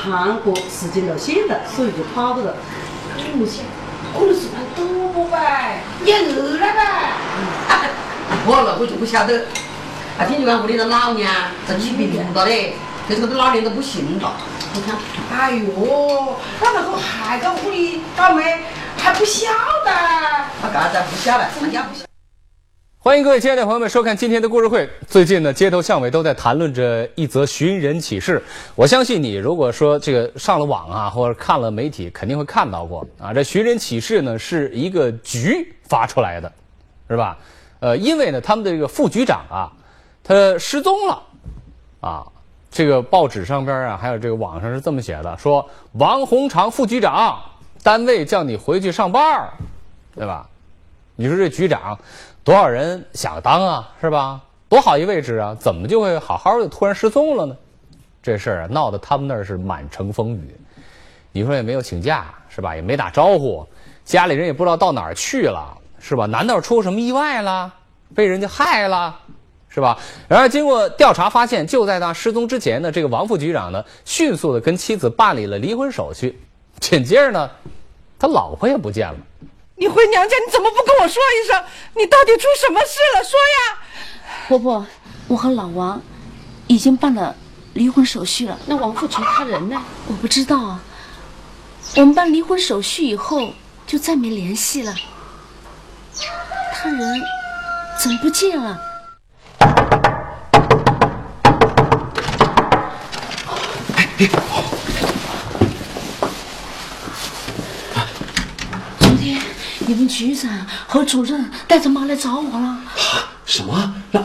报纸是个堂哥事情都写了，所以就跑到了。不行，可能是玩赌博呗，也饿了呗。我了我就不晓得。啊，听你讲屋里的老娘在起病了嘞，可是这个老年都不行了。你看，哎呦，那那个还在屋里倒霉还不晓得？他刚才不晓得，他家不晓。欢迎各位亲爱的朋友们收看今天的故事会。最近呢，街头巷尾都在谈论着一则寻人启事。我相信你，如果说这个上了网啊，或者看了媒体，肯定会看到过啊。这寻人启事呢，是一个局发出来的，是吧？呃，因为呢，他们的这个副局长啊，他失踪了，啊，这个报纸上边啊，还有这个网上是这么写的，说王洪长副局长单位叫你回去上班，对吧？你说这局长。多少人想当啊，是吧？多好一位置啊，怎么就会好好的突然失踪了呢？这事儿啊，闹得他们那儿是满城风雨。你说也没有请假，是吧？也没打招呼，家里人也不知道到哪儿去了，是吧？难道出什么意外了？被人家害了，是吧？然而经过调查发现，就在他失踪之前呢，这个王副局长呢，迅速的跟妻子办理了离婚手续。紧接着呢，他老婆也不见了。你回娘家，你怎么不跟我说一声？你到底出什么事了？说呀！婆婆，我和老王已经办了离婚手续了。那王富全他人呢？我不知道啊。我们办离婚手续以后就再没联系了。他人怎么不见了？哎哎。你们局长和主任带着妈来找我了。什么？那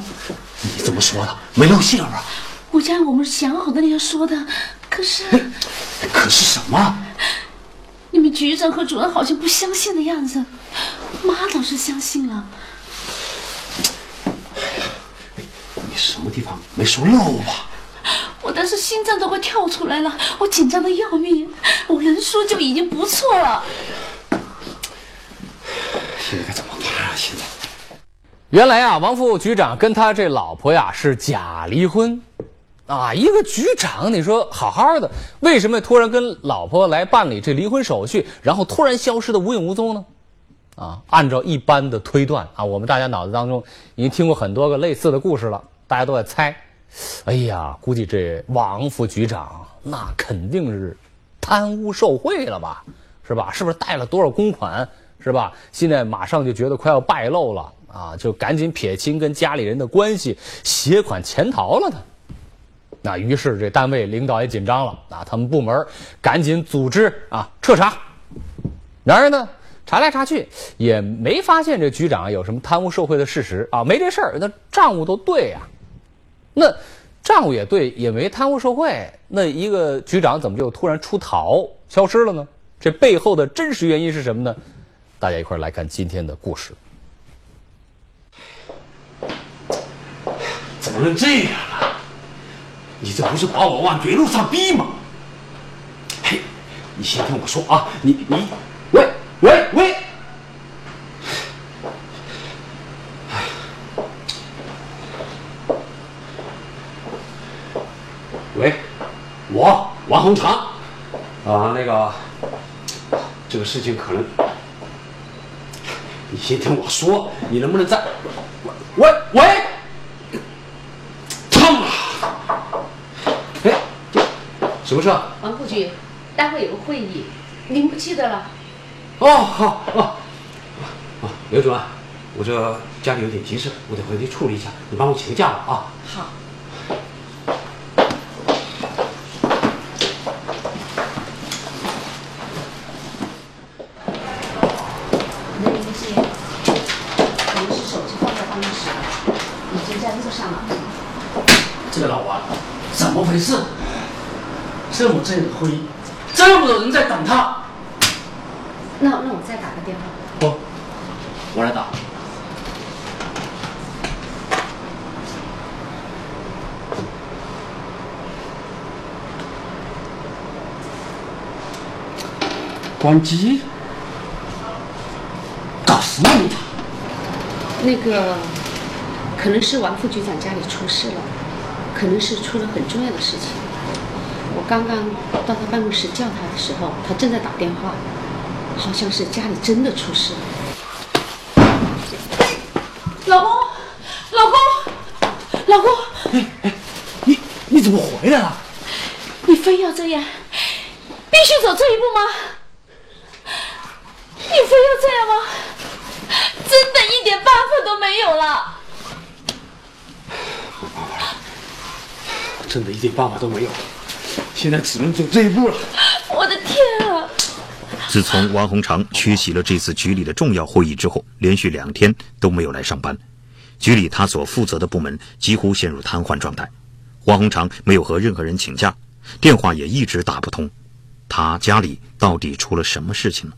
你怎么说的？没露馅啊？我家我们想好的那样说的，可是……可是什么？你们局长和主任好像不相信的样子，妈倒是相信了。你什么地方没说漏吧？我当时心脏都快跳出来了，我紧张的要命。我能说就已经不错了。现在该怎么办啊？现在，原来啊，王副局长跟他这老婆呀是假离婚，啊，一个局长，你说好好的，为什么突然跟老婆来办理这离婚手续，然后突然消失的无影无踪呢？啊，按照一般的推断啊，我们大家脑子当中已经听过很多个类似的故事了，大家都在猜。哎呀，估计这王副局长那肯定是贪污受贿了吧？是吧？是不是贷了多少公款？是吧？现在马上就觉得快要败露了啊，就赶紧撇清跟家里人的关系，携款潜逃了呢。那于是这单位领导也紧张了啊，他们部门赶紧组织啊彻查。然而呢，查来查去也没发现这局长有什么贪污受贿的事实啊，没这事儿，那账务都对呀。那账务也对，也没贪污受贿，那一个局长怎么就突然出逃消失了呢？这背后的真实原因是什么呢？大家一块来看今天的故事。怎么能这样啊？你这不是把我往绝路上逼吗？嘿，你先听我说啊，你你，喂喂喂，喂，我王洪长，啊，那个，这个事情可能。你先听我说，你能不能在喂喂？他妈！哎，什么事？王副局，待会有个会议，您不记得了？哦，好哦。哦，刘主任，我这家里有点急事，我得回去处理一下，你帮我请个假吧啊。好。这么正的会议，这么多人在等他。那那我再打个电话。不，我来打。关机。搞什么名堂？那个，可能是王副局长家里出事了，可能是出了很重要的事情。我刚刚到他办公室叫他的时候，他正在打电话，好像是家里真的出事了。老公，老公，老公，你你怎么回来了？你非要这样，必须走这一步吗？你非要这样吗？真的一点办法都没有了。真的一点办法都没有，现在只能走这一步了。我的天啊！自从王洪长缺席了这次局里的重要会议之后，连续两天都没有来上班，局里他所负责的部门几乎陷入瘫痪状态。王洪长没有和任何人请假，电话也一直打不通。他家里到底出了什么事情呢？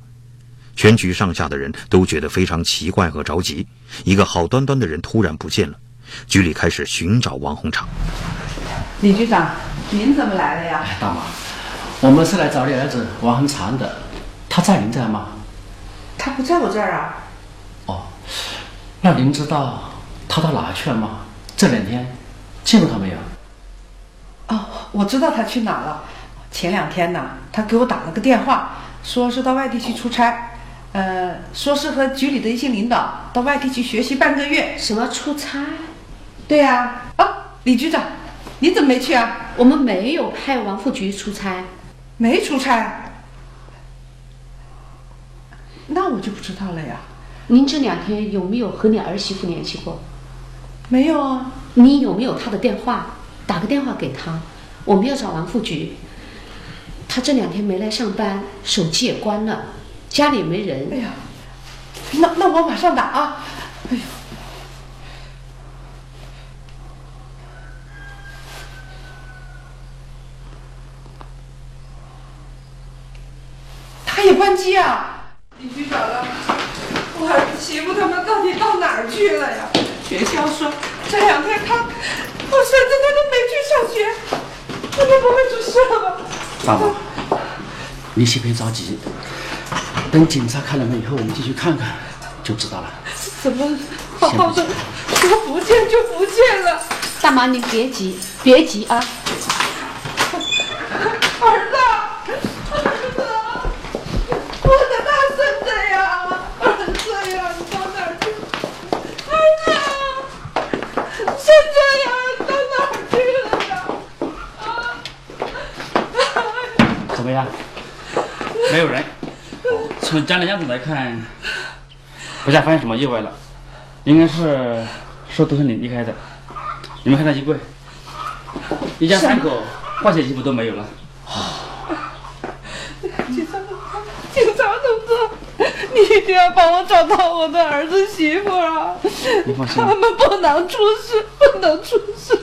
全局上下的人都觉得非常奇怪和着急。一个好端端的人突然不见了，局里开始寻找王洪长。李局长，您怎么来了呀？大妈，我们是来找你儿子王恒长的，他在您这儿吗？他不在我这儿啊。哦，那您知道他到哪去了吗？这两天见过他没有？哦，我知道他去哪了。前两天呢，他给我打了个电话，说是到外地去出差，呃，说是和局里的一些领导到外地去学习半个月。什么出差？对呀、啊，李局长，你怎么没去啊？我们没有派王副局出差。没出差。那我就不知道了呀。您这两天有没有和你儿媳妇联系过？没有啊。你有没有她的电话？打个电话给她。我们要找王副局。他这两天没来上班，手机也关了，家里也没人。哎呀，那那我马上打啊！哎呦，他也关机啊！李局长啊，我儿子媳妇他们到底到哪儿去了呀？学校说这两天他，我孙子他都没去上学，他们不会出事了吧？大妈，你先别着急，等警察开了门以后，我们进去看看就知道了。怎么好好的说不见就不见了？大妈，你别急，别急啊！儿子，儿子，我的大孙子呀，儿子呀，你到哪儿去？儿子，孙子呀，你到哪儿去了呀？怎么样？没有人。从家的样子来看，不像发现什么意外了，应该是说都是你离开的。你们看那衣柜，一家三口换洗衣服都没有了。警察，警察同志，你一定要帮我找到我的儿子媳妇啊！你放心他们不能出事，不能出事。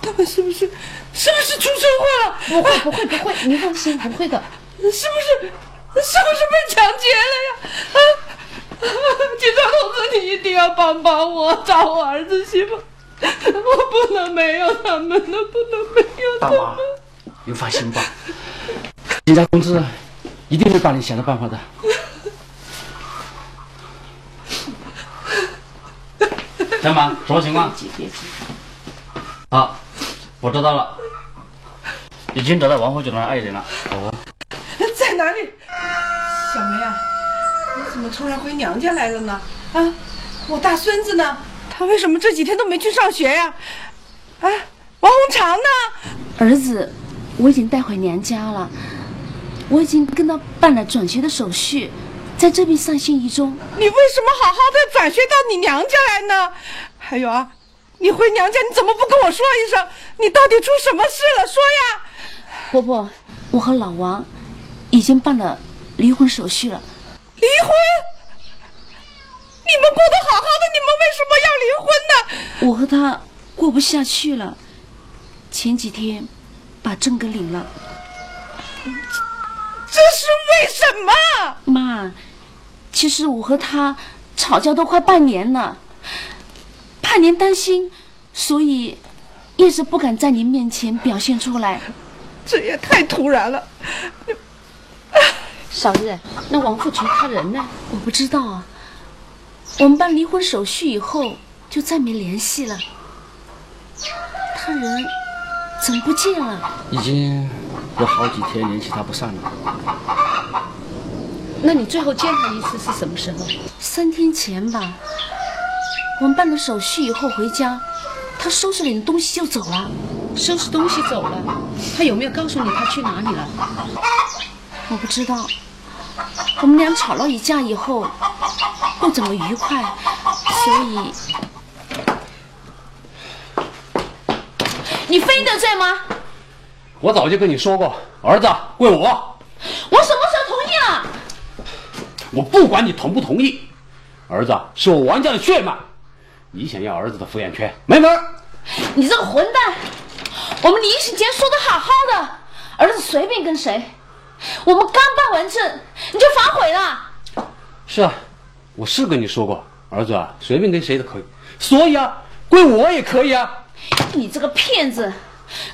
他们是不是是不是出车祸了？不会，不会，不会，您放心，不会的。是不是是不是被抢劫了呀？啊！警察同志，你一定要帮帮我，找我儿子媳妇。我不能没有他们的，不能没有他大妈们。，你放心吧，警察同志一定会帮你想到办法的。小马，什么情况？别急，别急。好，我知道了，已经找到王副局长的爱人了。哦，在哪里？小梅啊，你怎么突然回娘家来了呢？啊，我大孙子呢？他为什么这几天都没去上学呀、啊？王红长呢？儿子，我已经带回娘家了，我已经跟他办了转学的手续，在这边上新一中。你为什么好好的转学到你娘家来呢？还有啊，你回娘家你怎么不跟我说一声？你到底出什么事了？说呀！婆婆，我和老王已经办了离婚手续了。离婚？你们过得好好的，你们为什么要离婚呢？我和他过不下去了，前几天把证给领了。这是为什么？妈，其实我和他吵架都快半年了，怕您担心，所以一直不敢在您面前表现出来。这也太突然了。小日，那王富群他人呢？我不知道啊。我们办离婚手续以后就再没联系了。他人怎么不见了？已经有好几天联系他不上了。那你最后见他一次是什么时候？三天前吧。我们办了手续以后回家，他收拾了东西就走了。收拾东西走了，他有没有告诉你他去哪里了？我不知道。我们俩吵了一架以后，不怎么愉快，所以你非得罪吗？我早就跟你说过，儿子归我。我什么时候同意了？我不管你同不同意，儿子是我王家的血脉，你想要儿子的抚养权，没门你这个混蛋！我们离婚前说的好好的，儿子随便跟谁。我们刚办完证，你就反悔了？是啊，我是跟你说过，儿子啊，随便跟谁都可以。所以啊，归我也可以啊。你这个骗子，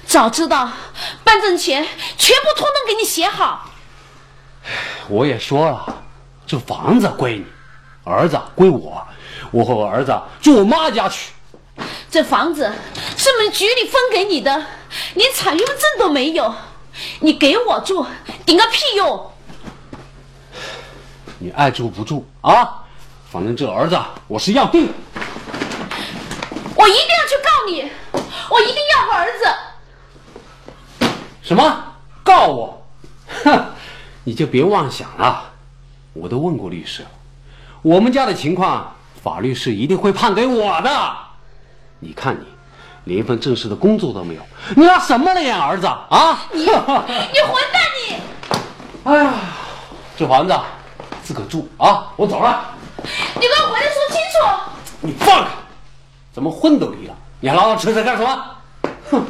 早知道办证前全部通通给你写好。我也说了，这房子归你，儿子归我。我和我儿子住我妈家去。这房子是我们局里分给你的，连产用证都没有。你给我住，顶个屁用！你爱住不住啊？反正这儿子我是要定。我一定要去告你，我一定要我儿子。什么？告我？哼！你就别妄想了。我都问过律师了，我们家的情况，法律是一定会判给我的。你看你。连一份正式的工作都没有，你拿什么来养儿子啊？你 你混蛋你！哎呀，这房子自个住啊！我走了。你给我回来说清楚！你放开！怎么婚都离了，你还老老实实干什么？哼！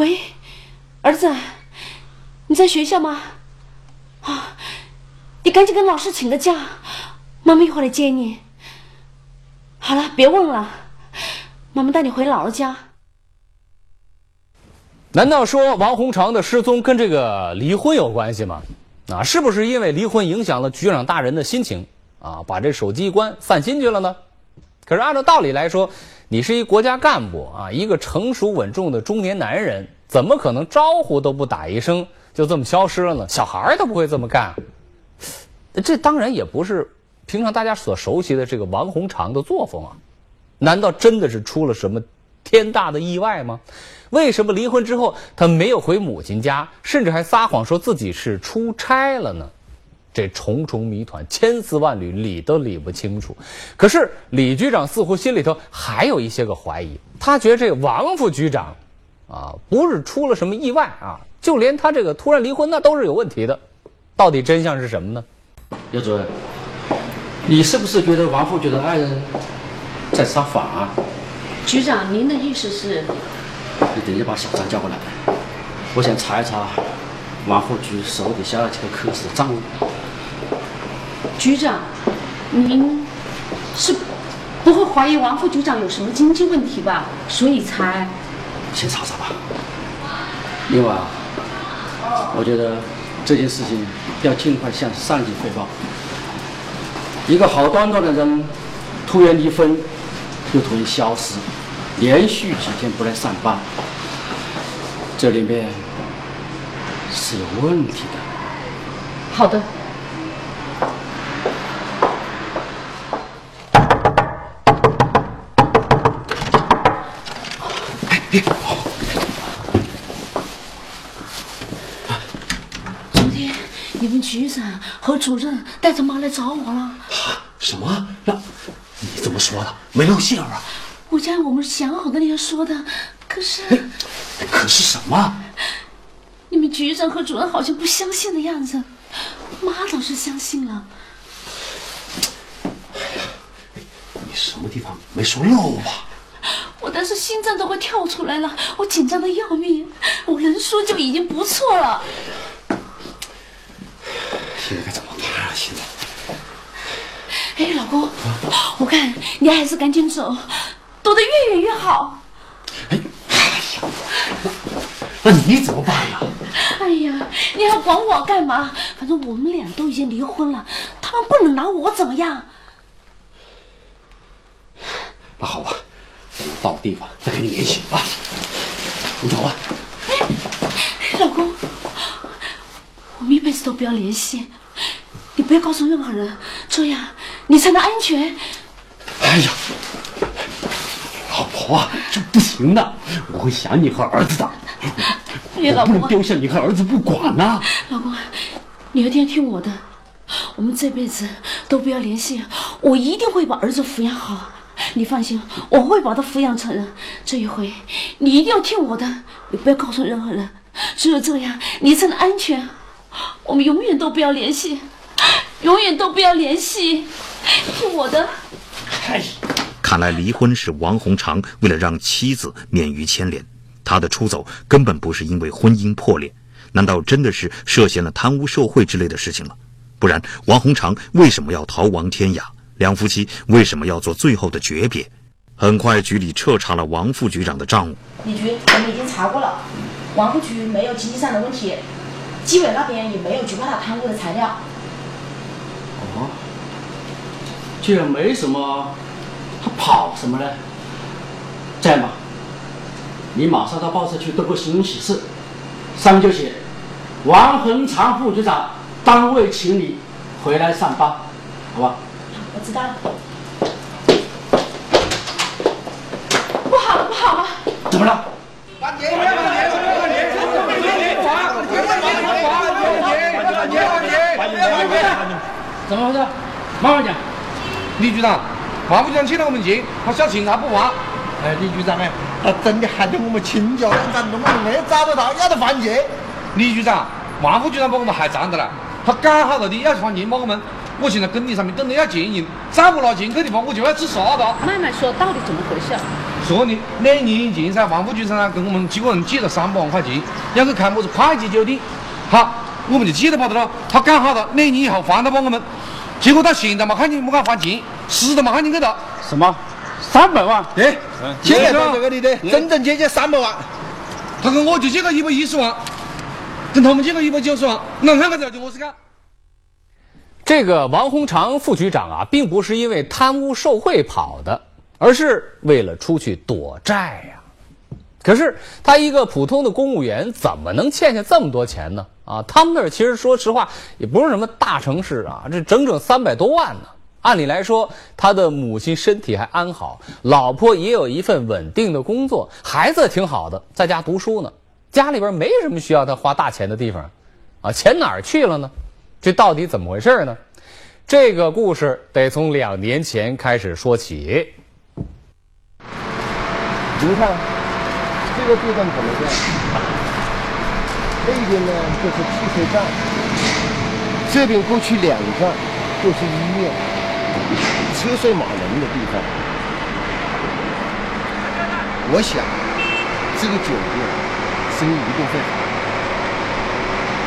喂，儿子。你在学校吗？啊，你赶紧跟老师请个假，妈妈一会儿来接你。好了，别问了，妈妈带你回姥姥家。难道说王洪长的失踪跟这个离婚有关系吗？啊，是不是因为离婚影响了局长大人的心情啊？把这手机一关，散心去了呢？可是按照道理来说，你是一国家干部啊，一个成熟稳重的中年男人，怎么可能招呼都不打一声？就这么消失了呢？小孩儿都不会这么干。这当然也不是平常大家所熟悉的这个王洪长的作风啊。难道真的是出了什么天大的意外吗？为什么离婚之后他没有回母亲家，甚至还撒谎说自己是出差了呢？这重重谜团，千丝万缕，理都理不清楚。可是李局长似乎心里头还有一些个怀疑，他觉得这王副局长啊，不是出了什么意外啊。就连他这个突然离婚，那都是有问题的。到底真相是什么呢？刘主任，你是不是觉得王副局的爱人在撒谎啊？局长，您的意思是？你等一下把小张叫过来，我想查一查王副局手底下几个科室的账务。局长，您是不会怀疑王副局长有什么经济问题吧？所以才……先查查吧。另外。我觉得这件事情要尽快向上级汇报。一个好端端的人突然离婚，又突然消失，连续几天不来上班，这里面是有问题的。好的。局长和主任带着妈来找我了。什么？那你怎么说的？没露馅儿啊？我家我们想好的那样说的，可是……可是什么？你们局长和主任好像不相信的样子，妈倒是相信了。哎呀，你什么地方没说漏吧？我当时心脏都快跳出来了，我紧张的要命。我能说就已经不错了。现在该怎么办啊？现在，哎，老公，我看你还是赶紧走，躲得越远越好。哎，哎呀那你怎么办呀？哎呀，你还管我干嘛？反正我们俩都已经离婚了，他们不能拿我怎么样。那好吧，等我到地方再跟你联系啊。你走吧。哎老公，我们一辈子都不要联系，你不要告诉任何人，这样你才能安全。哎呀，老婆啊，这不行的，我会想你和儿子的。你老公不能丢下你和儿子不管呐、老公，你一定要听我的，我们这辈子都不要联系，我一定会把儿子抚养好。你放心，我会把他抚养成人。这一回，你一定要听我的，你不要告诉任何人，只有这样，你才能安全。我们永远都不要联系，永远都不要联系，是我的。看来离婚是王洪长为了让妻子免于牵连，他的出走根本不是因为婚姻破裂，难道真的是涉嫌了贪污受贿之类的事情吗？不然王洪长为什么要逃亡天涯？两夫妻为什么要做最后的诀别？很快，局里彻查了王副局长的账务。李局，我们已经查过了，王副局没有经济上的问题，纪委那边也没有举报他贪污的材料。哦，既然没什么，他跑什么呢？这样吧，你马上到报社去登个新闻启事，上面就写王恒常副局长单位请你回来上班，好吧？我知道了。不好了，不好了！怎么了？怎么回事？慢慢讲。李局长，王副局长欠了我们钱，他小情他不还。哎，李局长哎，他真的喊得我们倾家荡产，我们没找不到，要他还钱。李局长，王副局长把我们害惨的了，他讲好了的要还钱把我们，我现在工地上面等的要钱人，再不拿钱去的话，我就要自杀的。慢慢说，到底怎么回事？说你两年以前噻，王副局长跟我们几个人借了三百万块钱，要去开么子会计酒店，好，我们就借了跑的了。他讲好了，两年以后还到把我们，结果到现在嘛看见没敢还钱，死都没看见去了。什么？三百万？对，现在到这个里的，真真切切三百万。他跟我就借个一百一十万，跟他们借个一百九十万，那看个这就我是干。这个王洪长副局长啊，并不是因为贪污受贿跑的，而是为了出去躲债呀、可是他一个普通的公务员，怎么能欠下这么多钱呢？啊，他们那儿其实说实话也不是什么大城市啊，这整整三百多万呢。按理来说，他的母亲身体还安好，老婆也有一份稳定的工作，孩子挺好的，在家读书呢。家里边没什么需要他花大钱的地方，啊，钱哪儿去了呢？这到底怎么回事呢？这个故事得从两年前开始说起。您看这个地方怎么样？那边呢就是汽车站，这边过去两站就是医院，车水马龙的地方。我想这个酒店生意一定会好。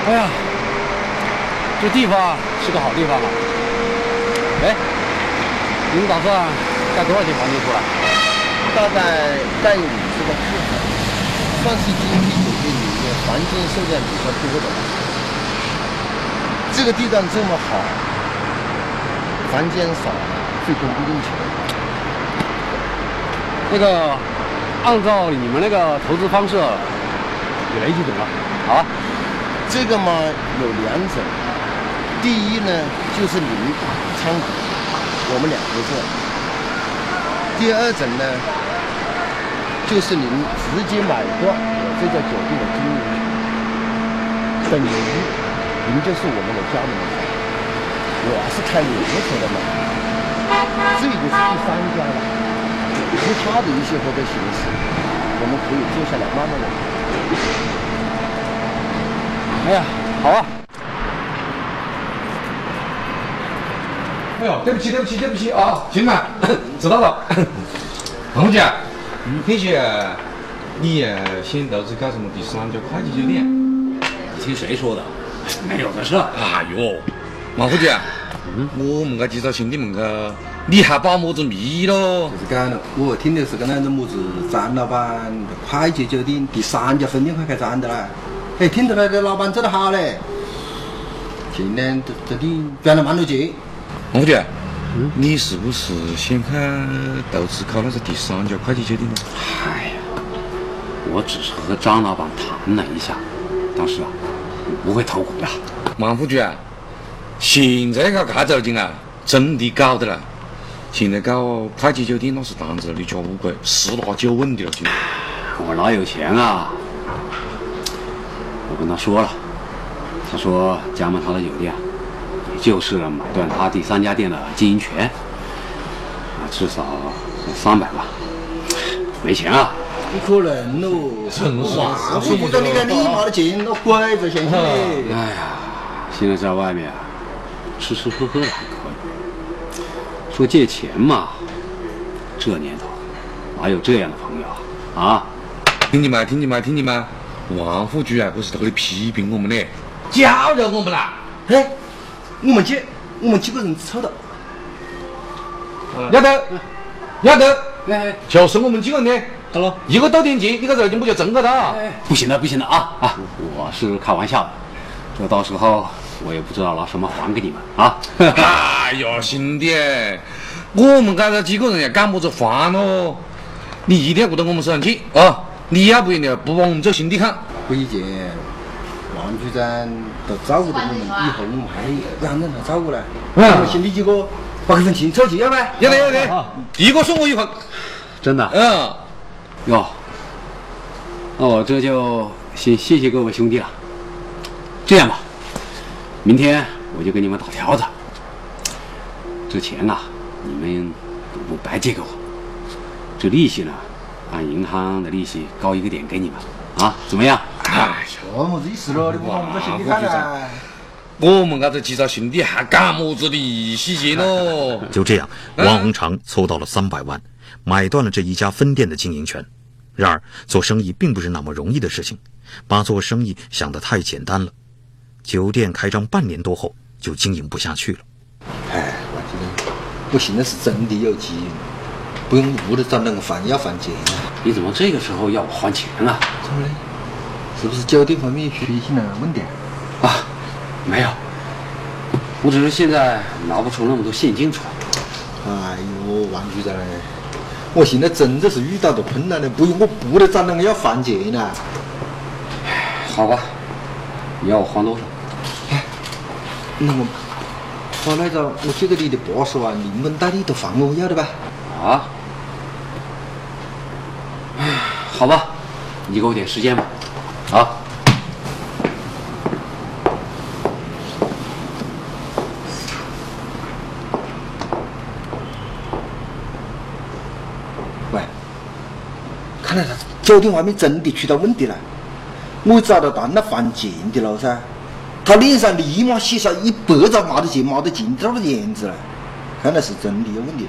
哎呀，这地方是个好地方啊！哎，你们打算盖多少间房子出来？大概盖五十个算是经济酒店里面房间数量比较多的了。这个地段这么好，房间少，最多不用钱。那个，按照你们那个投资方式，有哪几种啊？啊？这个嘛有两种，第一呢就是你们参股，我们俩合作；第二种呢就是您直接买断我这家酒店的经营权，等于您就是我们的家门口。我是开连锁的嘛，这个是第三家了，其他的一些合作形式，我们可以坐下来慢慢来。哎呀，好啊！哎呦，对不起，对不起，对不起啊！行了，知道了。王副局，听说你也想投资搞什么第三家快捷酒店？你听谁说的？没有的事。哎呦，王副局，我们个几个兄弟们个你还把么子密喽？就是讲了，我听的是跟那个么子张老板的快捷酒店第三家分店快开张的啦。哎，听得来的老板做得好嘞。今年这这里赚了蛮多钱。王副局，你是不是想看投资搞那个第三家快捷酒店呢？哎呀，我只是和张老板谈了一下，当时啊，我不会投股的。王副局啊，现在搞这走劲啊，真的搞的了。现在搞快捷酒店那是单子，你家乌龟十拿九稳的了，就。我哪有钱啊？我跟他说了，他说加盟他的酒店，也就是买断他第三家店的经营权，啊，至少三百万，没钱啊。不可能喽！真话我觉得你看你妈的钱，那鬼子相信你。哎呀，现在在外面啊，吃吃喝喝的还可以。说借钱嘛，这年头哪有这样的朋友啊？啊！听见没？听见没？听见没？王副局啊，不是在这里批评我们呢，教着我们啦。哎，我们几我们几个人凑的，丫头，丫头，就是我们几个人呢。好了，一个斗点钱，一个肉金不就挣个到？不行了，不行了啊啊！我是开玩笑的，这到时候我也不知道拿什么还给你们啊。哎呀，兄弟，我们刚才几个人要干么子还喽？你一定要顾到我们身上去啊！你要不然你不帮我们做兄弟看。不以前王局长都照顾到我们，以后我们还让人来照顾了。我们兄弟几个把这份情凑齐，要不？要得要得，一个送我一份。真的？嗯。哟，那我这就先谢谢各位兄弟了。这样吧，明天我就给你们打条子，这钱啊，你们都不白借给我，这利息呢，按银行的利息高一个点给你们，啊，怎么样？哎，这么子意思咯？你把我们兄弟看了。我们这个几个兄弟还干么子利息钱喽？就这样，王洪长凑到了三百万。买断了这一家分店的经营权，然而做生意并不是那么容易的事情，把做生意想得太简单了。酒店开张半年多后就经营不下去了。哎，我觉得我现在是真的有急，不用屋里找那个还要还钱啊！你怎么这个时候要我还钱啊？怎么嘞？是不是酒店方面出现了问题啊？啊，没有，我只是现在拿不出那么多现金出来。哎呦，王局长。我现在真的是遇到的困难了，不然我不得找那个要还钱呢。好吧，你要我还多少？哎，那我把那个我借给你的八十万连本带利都还我，要得吧？啊？哎，好吧，你给我点时间吧。啊。看来他酒店外面真的出了问题了，我找到他那还钱的了噻，他脸上立马写上一百张没得钱、没得钱这个样子了，看来是真的有问题。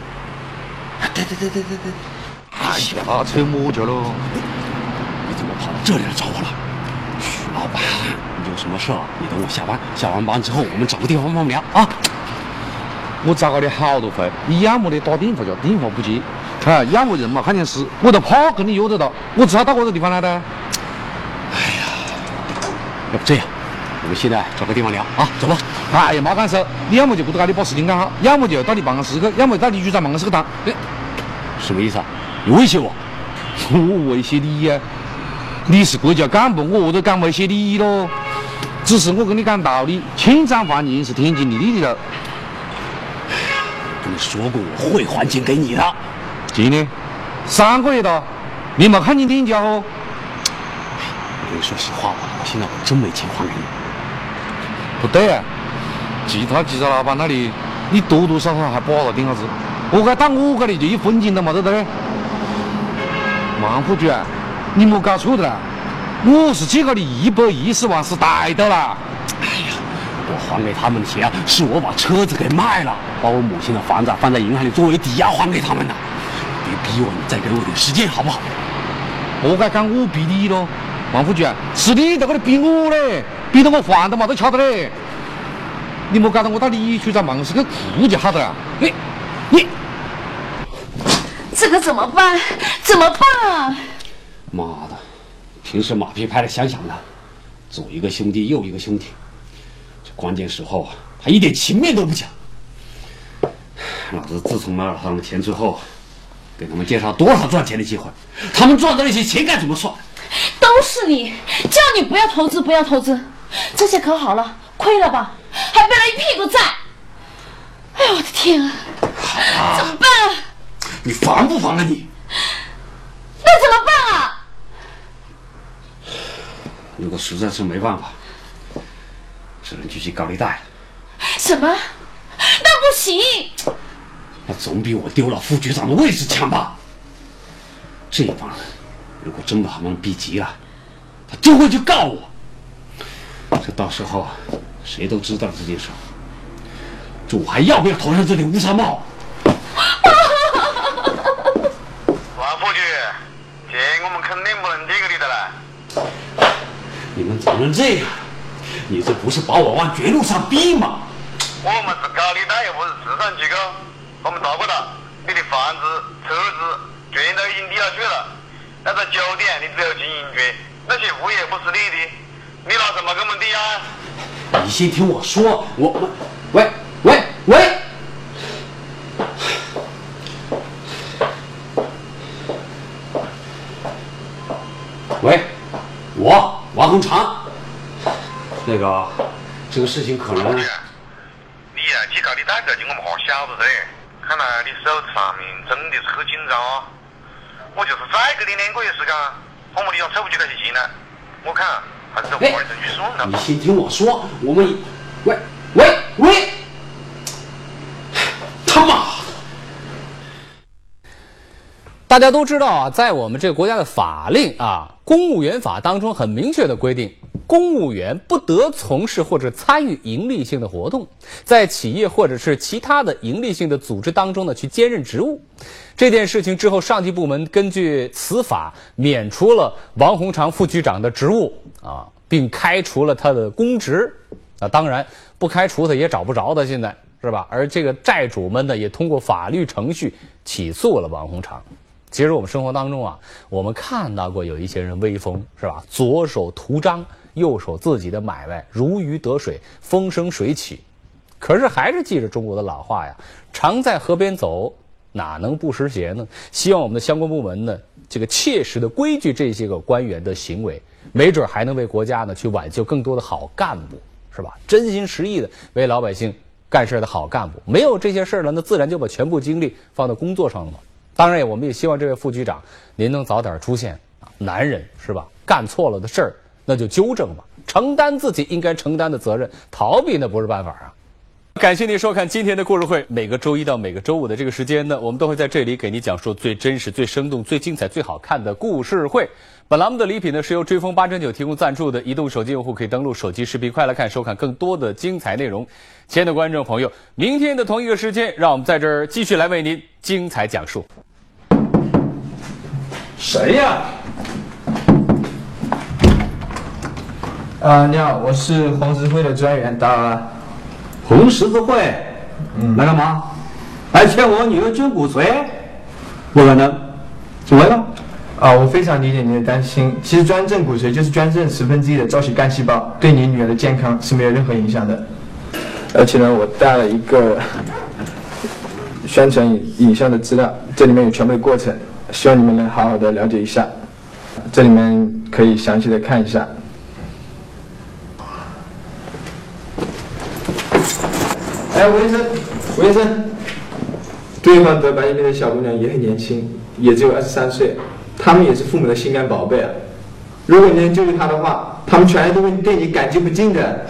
对对对对对对，哎呀，扯么脚喽？你怎么跑到这里来找我了？徐老板，你有什么事你等我下班，下完班之后我们找个地方慢慢聊啊。我找了你好多回，你要么的打电话就电话不接。啊，要么人嘛，看见事，我都怕跟你约得到，我只好到这个地方来的。哎呀，要不这样，我们现在找个地方聊啊，走吧。哎呀，没干事，你要么就不赶紧把事情干好，要么就到你办公室去，要么到李局长办公室去谈。哎，什么意思啊？你威胁我？我威胁你呀？你是国家干部，我何得敢威胁你喽？只是我跟你讲道理，欠账还钱是天经地义的。跟你说过我会还钱给你的。今年三个月了，你没看见店家哦？我跟你说实话吧，我现在我真没钱还给你。不对啊，其他几个老板那里，你多多少少还把了点啥子？我该到我这里就一分钱都没得的嘞。王副局啊，你莫搞错的啦，我是借给你一百一十万是贷的啦。哎呀，我还给他们的钱啊是我把车子给卖了，把我母亲的房子放在银行里作为抵押还给他们的。别逼我，你再给我点时间好不好？我该讲我逼你咯，王副局啊，是你在这里逼我嘞，逼得我饭都没得吃的嘞。你莫搞得我到李局长办公室去哭就好了。你你这可怎么办？怎么办啊？妈的，平时马屁拍的响响的，左一个兄弟右一个兄弟，这关键时候啊，他一点情面都不讲。老子自从买了趟钱之后，给他们介绍多少赚钱的机会，他们赚的那些钱该怎么算？都是你，叫你不要投资，不要投资，这些可好了，亏了吧，还背了一屁股债。哎呦我的天啊！怎么办啊？你烦不烦啊你？那怎么办啊？如果实在是没办法，只能继续高利贷了。什么？那不行。那总比我丢了副局长的位置强吧？这帮人，如果真把他们逼急了，他就会去告我。这到时候谁都知道这件事，这我还要不要头上这顶乌纱帽？王副局，钱我们肯定不能借给你的了。你们怎么能这样？你这不是把我往绝路上逼吗？我们是高利贷，又不是慈善机构。我们找过了？你的房子、车子全都已经抵押去了。那个酒店你只有经营权，那些物业不是你的，你拿什么给我们抵押？你先听我说，我我，喂喂喂，喂，我王洪长，那个这个事情可能。你呀，借高利贷这事我们好晓得噻。看来你手上面真的是很紧张啊！我就是再给你两个月时间，恐怕你想凑不起那些钱来。我看还是换一去算了。你先听我说，我们，喂喂喂，他妈！大家都知道啊，在我们这个国家的法令啊，《公务员法》当中很明确的规定，公务员不得从事或者参与盈利性的活动，在企业或者是其他的盈利性的组织当中呢去兼任职务。这件事情之后，上级部门根据此法免除了王洪长副局长的职务啊，并开除了他的公职啊。当然，不开除他也找不着他，现在是吧？而这个债主们呢，也通过法律程序起诉了王洪长。其实我们生活当中啊，我们看到过有一些人威风是吧？左手图章，右手自己的买卖如鱼得水，风生水起。可是还是记着中国的老话呀，常在河边走，哪能不湿鞋呢？希望我们的相关部门呢，这个切实的规矩这些个官员的行为，没准还能为国家呢去挽救更多的好干部，是吧？真心实意的为老百姓干事的好干部，没有这些事儿了，那自然就把全部精力放到工作上了嘛。当然，我们也希望这位副局长，您能早点出现！男人是吧？干错了的事儿，那就纠正嘛，承担自己应该承担的责任，逃避那不是办法啊！感谢您收看今天的故事会。每个周一到每个周五的这个时间呢，我们都会在这里给您讲述最真实、最生动、最精彩、最好看的故事会。本栏目的礼品呢是由追风八珍酒提供赞助的，移动手机用户可以登录手机视频快来看，收看更多的精彩内容。亲爱的观众朋友，明天的同一个时间，让我们在这儿继续来为您精彩讲述。谁呀？啊，你好，我是红十字会的专员，打扰了。红十字会，嗯，来干嘛？来欠我女儿捐骨髓？不可能，怎么了？啊，我非常理解您的担心。其实捐赠骨髓就是捐赠十分之一的造血干细胞，对你女儿的健康是没有任何影响的。而且呢，我带了一个 宣传影影像的资料，这里面有全部的过程。希望你们能好好的了解一下，这里面可以详细的看一下。哎，吴医生，吴医生，对方得白血病的小姑娘也很年轻，也只有二十三岁，他们也是父母的心肝宝贝啊。如果你能救救她的话，他们全家都会对你感激不尽的。